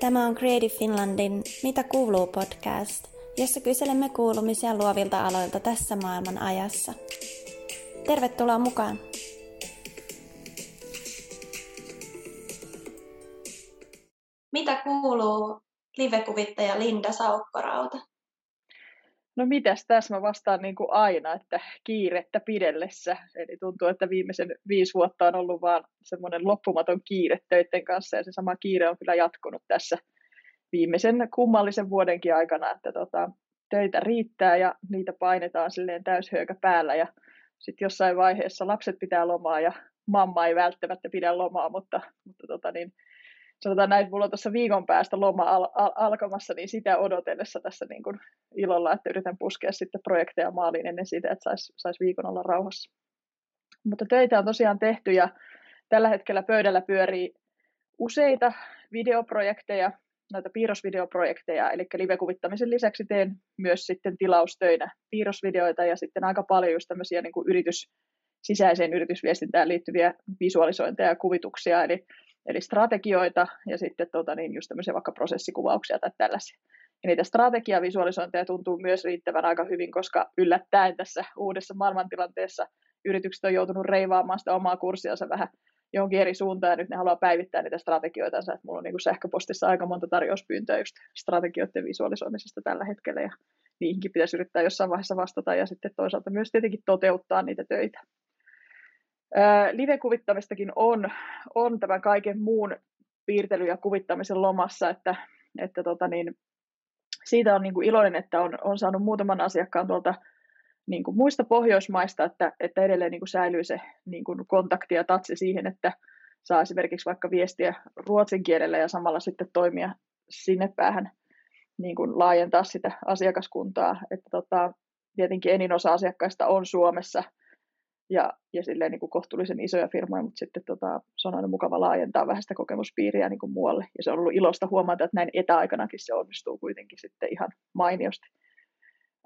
Tämä on Creative Finlandin Mitä kuuluu podcast, jossa kyselemme kuulumisia luovilta aloilta tässä maailman ajassa. Tervetuloa mukaan! Mitä kuuluu livekuvittaja Linda Saukkorauta? No mitäs tässä mä vastaan niin kuin aina, että kiirettä pidellessä. Eli tuntuu, että viimeisen viisi vuotta on ollut vaan semmoinen loppumaton kiire töiden kanssa ja se sama kiire on kyllä jatkunut tässä viimeisen kummallisen vuodenkin aikana, että tota, töitä riittää ja niitä painetaan silleen täyshöykä päällä ja sitten jossain vaiheessa lapset pitää lomaa ja mamma ei välttämättä pidä lomaa, mutta, mutta tota niin, sanotaan näin, että mulla on tuossa viikon päästä loma al- al- alkamassa, niin sitä odotellessa tässä niin kuin ilolla, että yritän puskea sitten projekteja maaliin ennen sitä, että saisi sais viikon olla rauhassa. Mutta töitä on tosiaan tehty ja tällä hetkellä pöydällä pyörii useita videoprojekteja, näitä piirrosvideoprojekteja, eli live-kuvittamisen lisäksi teen myös sitten tilaustöinä piirrosvideoita ja sitten aika paljon just tämmöisiä niin kuin yritys, sisäiseen yritysviestintään liittyviä visualisointeja ja kuvituksia, eli eli strategioita ja sitten tota, niin just tämmöisiä vaikka prosessikuvauksia tai tällaisia. Ja niitä strategiavisualisointeja tuntuu myös riittävän aika hyvin, koska yllättäen tässä uudessa maailmantilanteessa yritykset on joutunut reivaamaan sitä omaa kurssiansa vähän johonkin eri suuntaan, ja nyt ne haluaa päivittää niitä strategioita, että mulla on niin sähköpostissa aika monta tarjouspyyntöä just strategioiden visualisoimisesta tällä hetkellä, ja niihinkin pitäisi yrittää jossain vaiheessa vastata, ja sitten toisaalta myös tietenkin toteuttaa niitä töitä. Live-kuvittamistakin on, on tämän kaiken muun piirtely- ja kuvittamisen lomassa, että, että tota niin, siitä on niin kuin iloinen, että on, on saanut muutaman asiakkaan tuolta niin kuin muista Pohjoismaista, että, että edelleen niin kuin säilyy se niin kuin kontakti ja tatsi siihen, että saa esimerkiksi vaikka viestiä ruotsin kielellä ja samalla sitten toimia sinne päähän niin kuin laajentaa sitä asiakaskuntaa. Että tota, tietenkin enin osa asiakkaista on Suomessa – ja, ja silleen niin kuin kohtuullisen isoja firmoja, mutta sitten tota, se on aina mukava laajentaa vähän sitä kokemuspiiriä niin kuin muualle. Ja se on ollut ilosta huomata, että näin etäaikanakin se onnistuu kuitenkin sitten ihan mainiosti.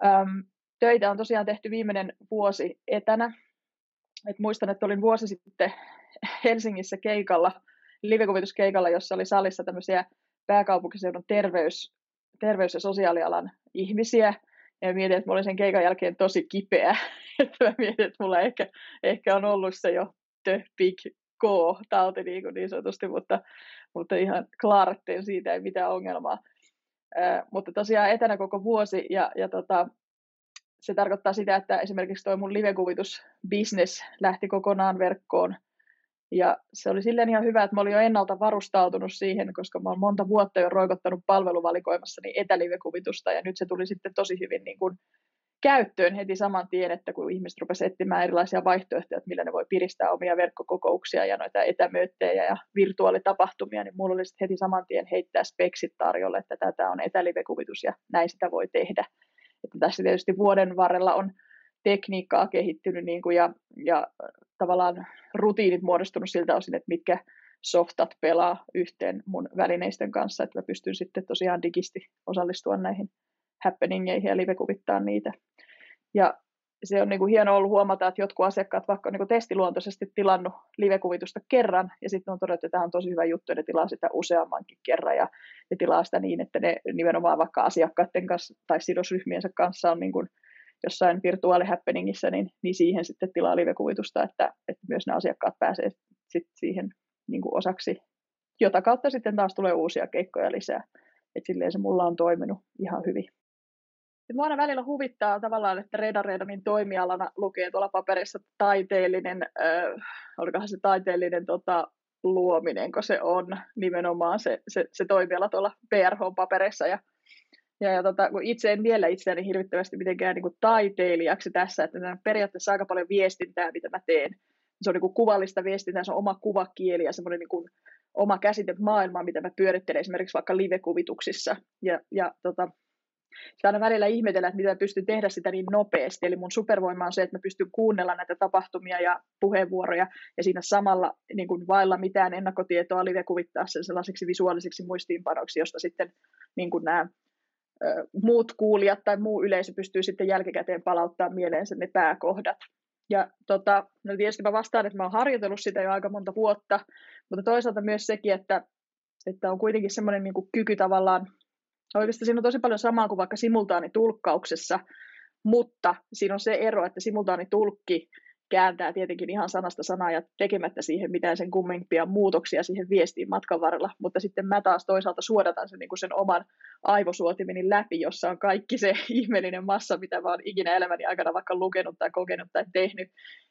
Öm, töitä on tosiaan tehty viimeinen vuosi etänä. Et muistan, että olin vuosi sitten Helsingissä keikalla, livekuvituskeikalla, jossa oli salissa tämmöisiä pääkaupunkiseudun terveys, terveys- ja sosiaalialan ihmisiä, ja mietin, että mä olin sen keikan jälkeen tosi kipeä. että mä mietin, että mulla ehkä, ehkä on ollut se jo the big K-tauti niin, kuin niin sanotusti, mutta, mutta ihan klaarettiin siitä, ei mitään ongelmaa. Ää, mutta tosiaan etänä koko vuosi ja, ja tota, se tarkoittaa sitä, että esimerkiksi tuo mun livekuvitus-business lähti kokonaan verkkoon – ja se oli silleen ihan hyvä, että mä olin jo ennalta varustautunut siihen, koska mä olen monta vuotta jo roikottanut palveluvalikoimassani etälivekuvitusta, ja nyt se tuli sitten tosi hyvin niin kuin käyttöön heti saman tien, että kun ihmiset rupesivat etsimään erilaisia vaihtoehtoja, että millä ne voi piristää omia verkkokokouksia ja noita etämööttejä ja virtuaalitapahtumia, niin mulla oli sitten heti saman tien heittää speksit tarjolle, että tätä on etälivekuvitus ja näin sitä voi tehdä. Että tässä tietysti vuoden varrella on tekniikkaa kehittynyt niin kuin ja, ja tavallaan rutiinit muodostunut siltä osin, että mitkä softat pelaa yhteen mun välineistön kanssa, että mä pystyn sitten tosiaan digisti osallistua näihin happeningeihin ja live-kuvittaa niitä. Ja se on niin kuin hieno ollut huomata, että jotkut asiakkaat vaikka on niin kuin testiluontoisesti tilannut live-kuvitusta kerran, ja sitten on todettu, että tämä on tosi hyvä juttu, ja ne tilaa sitä useammankin kerran, ja ne tilaa sitä niin, että ne nimenomaan vaikka asiakkaiden kanssa tai sidosryhmiensä kanssa on niin kuin jossain virtuaalihappeningissa, niin, niin siihen sitten tilaa live-kuvitusta, että, että myös ne asiakkaat pääsee sit siihen niin kuin osaksi, jota kautta sitten taas tulee uusia keikkoja lisää. että silleen se mulla on toiminut ihan hyvin. Mua aina välillä huvittaa tavallaan, että Reda Redamin toimialana lukee tuolla paperissa taiteellinen, äh, olikohan se taiteellinen tota, luominen, kun se on nimenomaan se, se, se toimiala tuolla PRH-paperissa. Ja ja, ja tota, kun itse en vielä itseäni hirvittävästi mitenkään niin kuin taiteilijaksi tässä, että on periaatteessa aika paljon viestintää, mitä mä teen. Se on niin kuin kuvallista viestintää, se on oma kuvakieli ja semmoinen niin kuin oma käsite maailmaa, mitä mä pyörittelen esimerkiksi vaikka live-kuvituksissa. Ja, ja tota, sitä aina välillä ihmetellä, että mitä pystyn tehdä sitä niin nopeasti. Eli mun supervoima on se, että mä pystyn kuunnella näitä tapahtumia ja puheenvuoroja ja siinä samalla niin kuin vailla mitään ennakkotietoa live-kuvittaa sen sellaiseksi visuaalisiksi muistiinpanoiksi, josta sitten niin kuin nämä muut kuulijat tai muu yleisö pystyy sitten jälkikäteen palauttaa mieleensä ne pääkohdat. Ja tota, no tietysti mä vastaan, että mä oon harjoitellut sitä jo aika monta vuotta, mutta toisaalta myös sekin, että että on kuitenkin semmoinen niin kyky tavallaan, oikeastaan siinä on tosi paljon samaa kuin vaikka simultaanitulkkauksessa, mutta siinä on se ero, että simultaanitulkki kääntää tietenkin ihan sanasta sanaa ja tekemättä siihen mitään sen kummempia muutoksia siihen viestiin matkan varrella, mutta sitten mä taas toisaalta suodatan sen, niin kuin sen oman aivosuotimeni läpi, jossa on kaikki se ihmeellinen massa, mitä mä oon ikinä elämäni aikana vaikka lukenut tai kokenut tai tehnyt,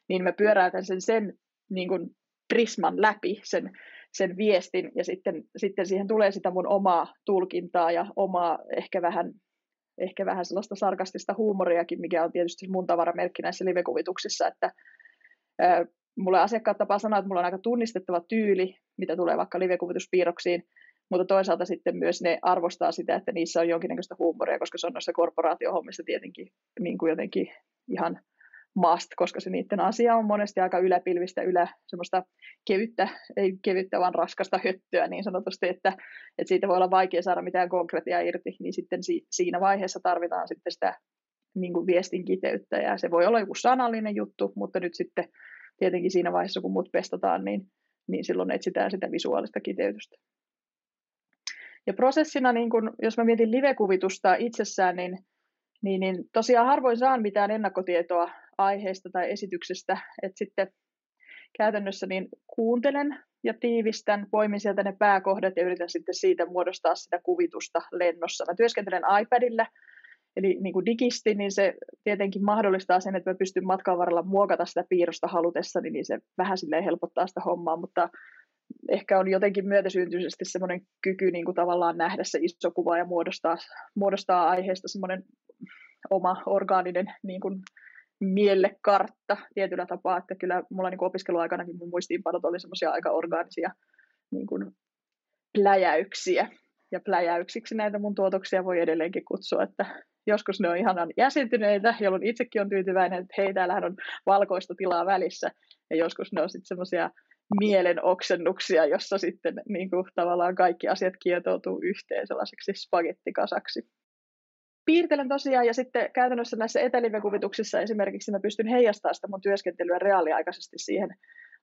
niin mä pyöräytän sen sen niin kuin prisman läpi, sen, sen viestin, ja sitten, sitten siihen tulee sitä mun omaa tulkintaa ja omaa ehkä vähän ehkä vähän sellaista sarkastista huumoriakin, mikä on tietysti mun tavaramerkki näissä livekuvituksissa, että ää, mulle asiakkaat tapaa sanoa, että mulla on aika tunnistettava tyyli, mitä tulee vaikka livekuvituspiirroksiin, mutta toisaalta sitten myös ne arvostaa sitä, että niissä on jonkinnäköistä huumoria, koska se on noissa korporaatiohommissa tietenkin niin kuin jotenkin ihan must, koska se niiden asia on monesti aika yläpilvistä, ylä, semmoista kevyttä, ei kevyttä, vaan raskasta höttöä niin sanotusti, että, että siitä voi olla vaikea saada mitään konkretiaa irti, niin sitten si, siinä vaiheessa tarvitaan sitten sitä niin kuin viestin kiteyttä, ja se voi olla joku sanallinen juttu, mutta nyt sitten tietenkin siinä vaiheessa, kun mut pestataan, niin, niin silloin etsitään sitä visuaalista kiteytystä. Ja prosessina, niin kun, jos mä mietin live-kuvitusta itsessään, niin, niin, niin tosiaan harvoin saan mitään ennakkotietoa aiheesta tai esityksestä, että sitten käytännössä niin kuuntelen ja tiivistän, poimin sieltä ne pääkohdat ja yritän sitten siitä muodostaa sitä kuvitusta lennossa. Mä työskentelen iPadilla, eli niin kuin digisti, niin se tietenkin mahdollistaa sen, että mä pystyn matkan varrella muokata sitä piirrosta halutessani, niin se vähän silleen helpottaa sitä hommaa, mutta ehkä on jotenkin myötäsyntyisesti semmoinen kyky niin kuin tavallaan nähdä se iso kuva ja muodostaa, muodostaa aiheesta semmoinen oma orgaaninen niin kuin mielekartta tietyllä tapaa, että kyllä mulla niin opiskeluaikanakin mun muistiinpanot oli semmoisia aika orgaanisia niin kuin pläjäyksiä. Ja pläjäyksiksi näitä mun tuotoksia voi edelleenkin kutsua, että joskus ne on ihanan jäsentyneitä, jolloin itsekin on tyytyväinen, että hei, täällähän on valkoista tilaa välissä. Ja joskus ne on sitten semmoisia mielen oksennuksia, jossa sitten niin kuin, tavallaan kaikki asiat kietoutuu yhteen sellaiseksi spagettikasaksi piirtelen tosiaan ja sitten käytännössä näissä etelivekuvituksissa esimerkiksi mä pystyn heijastamaan sitä mun työskentelyä reaaliaikaisesti siihen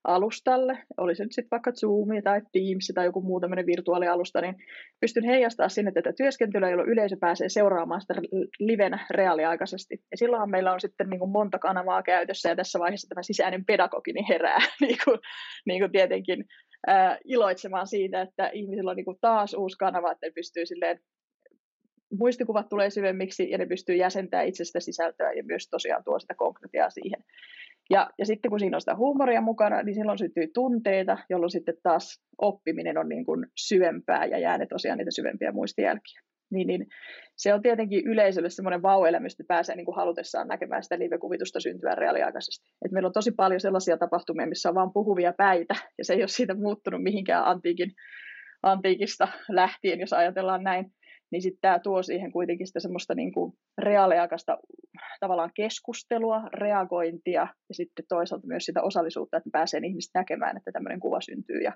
alustalle, oli se nyt sitten vaikka Zoom tai Teams tai joku muu tämmöinen virtuaalialusta, niin pystyn heijastamaan sinne tätä työskentelyä, jolloin yleisö pääsee seuraamaan sitä livenä reaaliaikaisesti. Ja silloinhan meillä on sitten niin kuin monta kanavaa käytössä ja tässä vaiheessa tämä sisäinen pedagogini herää niin kuin, niin kuin tietenkin ää, iloitsemaan siitä, että ihmisillä on niin kuin taas uusi kanava, että ne pystyy silleen muistikuvat tulee syvemmiksi ja ne pystyy jäsentämään itsestä sisältöä ja myös tosiaan tuo sitä konkretiaa siihen. Ja, ja sitten kun siinä on sitä huumoria mukana, niin silloin syntyy tunteita, jolloin sitten taas oppiminen on niin kuin syvempää ja jää ne tosiaan niitä syvempiä muistijälkiä. Niin, niin se on tietenkin yleisölle semmoinen vauelämys, että pääsee niin kuin halutessaan näkemään sitä live-kuvitusta syntyä reaaliaikaisesti. Et meillä on tosi paljon sellaisia tapahtumia, missä on vain puhuvia päitä, ja se ei ole siitä muuttunut mihinkään antiikin, antiikista lähtien, jos ajatellaan näin niin sitten tämä tuo siihen kuitenkin sitä semmoista niin kuin reaaliaikaista tavallaan keskustelua, reagointia ja sitten toisaalta myös sitä osallisuutta, että pääsee ihmiset näkemään, että tämmöinen kuva syntyy ja,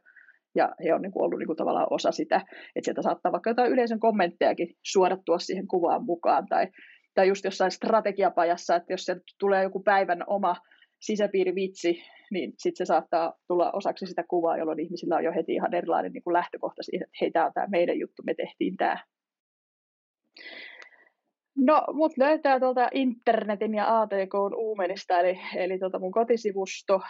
ja he on niin kuin ollut niin kuin tavallaan osa sitä, että sieltä saattaa vaikka jotain yleisön kommenttejakin suodattua siihen kuvaan mukaan tai, tai just jossain strategiapajassa, että jos se tulee joku päivän oma sisäpiirivitsi, niin sitten se saattaa tulla osaksi sitä kuvaa, jolloin ihmisillä on jo heti ihan erilainen niin kuin lähtökohta siihen, että hei, tämä on tämä meidän juttu, me tehtiin tämä. No, mut löytää tuolta internetin ja ATKn uumenista, eli, eli tuota mun kotisivusto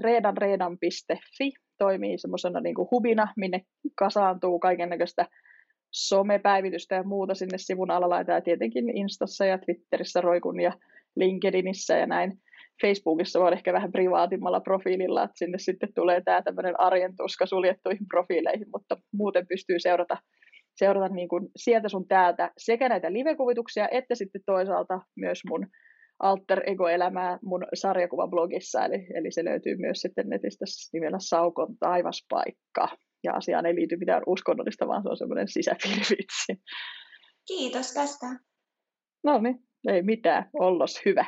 redanredan.fi toimii semmoisena niin hubina, minne kasaantuu kaiken näköistä somepäivitystä ja muuta sinne sivun alalla, ja tietenkin Instassa ja Twitterissä roikun ja LinkedInissä ja näin. Facebookissa on ehkä vähän privaatimmalla profiililla, että sinne sitten tulee tämä tämmöinen arjen tuska suljettuihin profiileihin, mutta muuten pystyy seurata seurata niin kuin sieltä sun täältä sekä näitä live-kuvituksia, että sitten toisaalta myös mun alter ego-elämää mun sarjakuvablogissa, eli, eli se löytyy myös sitten netistä nimellä Saukon taivaspaikka. Ja asiaan ei liity mitään uskonnollista, vaan se on semmoinen sisäpiirivitsi. Kiitos tästä. No niin, ei mitään, ollos hyvä.